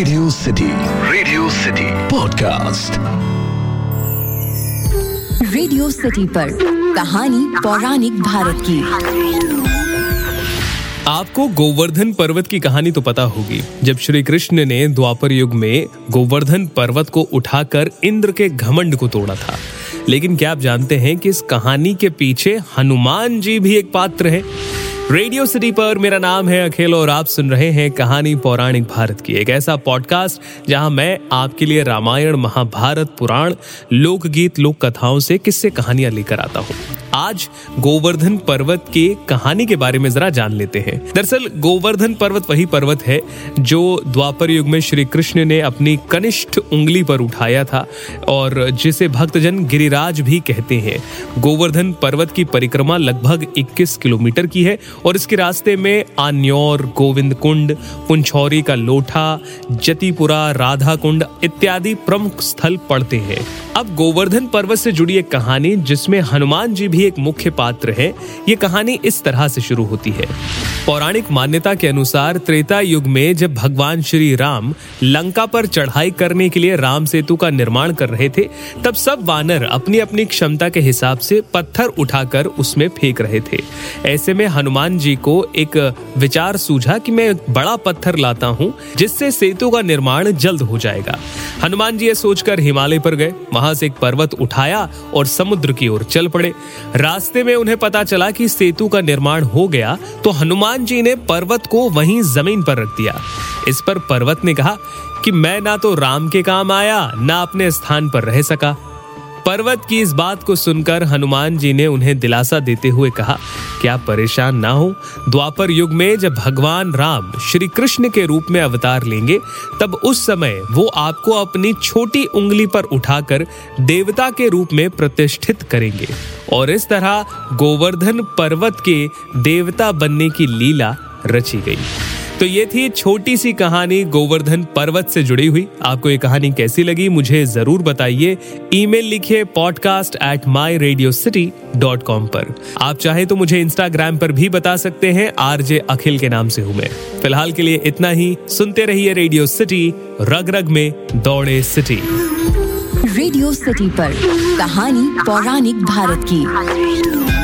Radio City Radio City podcast Radio City पर कहानी पौराणिक भारत की। आपको गोवर्धन पर्वत की कहानी तो पता होगी जब श्री कृष्ण ने द्वापर युग में गोवर्धन पर्वत को उठाकर इंद्र के घमंड को तोड़ा था। लेकिन क्या आप जानते हैं कि इस कहानी के पीछे हनुमान जी भी एक पात्र है? रेडियो सिटी पर मेरा नाम है अखिल और आप सुन रहे हैं कहानी पौराणिक भारत की। एक ऐसा पॉडकास्ट जहाँ मैं आपके लिए रामायण, महाभारत, पुराण, लोकगीत लोक कथाओं से किस्से कहानियाँ लेकर आता हूँ। आज गोवर्धन पर्वत के कहानी के बारे में जरा जान लेते हैं। दरअसल, गोवर्धन पर्वत वही पर्वत है जो द्वापर युग में श्री कृष्ण ने अपनी कनिष्ठ उंगली पर उठाया था और जिसे भक्तजन गिरिराज भी कहते हैं। गोवर्धन पर्वत की परिक्रमा लगभग 21 किलोमीटर की है और इसके रास्ते में आन्योर गोविंद कुंड पुंछौरी का लोठा, जतिपुरा राधा कुंड इत्यादि प्रमुख स्थल पड़ते हैं। अब गोवर्धन पर्वत से जुड़ी एक कहानी, जिसमें हनुमान जी भी एक मुख्य पात्र है। ये कहानी इस तरह से शुरू होती है। पौराणिक मान्यता के अनुसार त्रेता युग में जब भगवान श्री राम लंका पर चढ़ाई करने के लिए राम सेतु का निर्माण कर रहे थे, तब सब वानर अपनी अपनी क्षमता के हिसाब से पत्थर उठाकर उसमें फेंक रहे थे। ऐसे में हनुमान जी को एक विचार सूझा कि मैं बड़ा पत्थर लाता हूँ, जिससे सेतु का निर्माण जल्द हो जाएगा। हनुमान जी ये सोचकर हिमालय पर गए। वहाँ से एक पर्वत उठाया और समुद्र की ओर चल पड़े। रास्ते में उन्हें पता चला कि सेतु का निर्माण हो गया तो हनुमान जी ने पर्वत को वहीं ज़मीन पर रख दिया। इस पर पर्वत ने कहा कि मैं ना तो राम के काम आया, ना अपने स्थान पर रह सका। पर्वत की इस बात को सुनकर हनुमान जी ने उन्हें दिलासा देते हुए कहा कि आप परेशान ना हो? द्वापर युग में जब भगवान राम श्री कृष्ण के रूप में अवतार लेंगे, तब उस समय वो आपको अपनी छोटी उंगली पर उठाकर देवता के रूप में प्रतिष्ठित करेंगे। और इस तरह गोवर्धन पर्वत के देवता बनने की लीला रची गई। तो ये थी छोटी सी कहानी गोवर्धन पर्वत से जुड़ी हुई। आपको ये कहानी कैसी लगी, मुझे ज़रूर बताइए। ईमेल लिखिए podcast at my Radio City dot com पर। आप चाहे तो मुझे इंस्टाग्राम पर भी बता सकते हैं, आरजे अखिल के नाम से हूँ मैं। फ़िलहाल के लिए इतना ही। सुनते रहिए रेडियो सिटी रग रग में दौड़े सिटी रेडियो सिटी पर कहानी पौराणिक भारत की।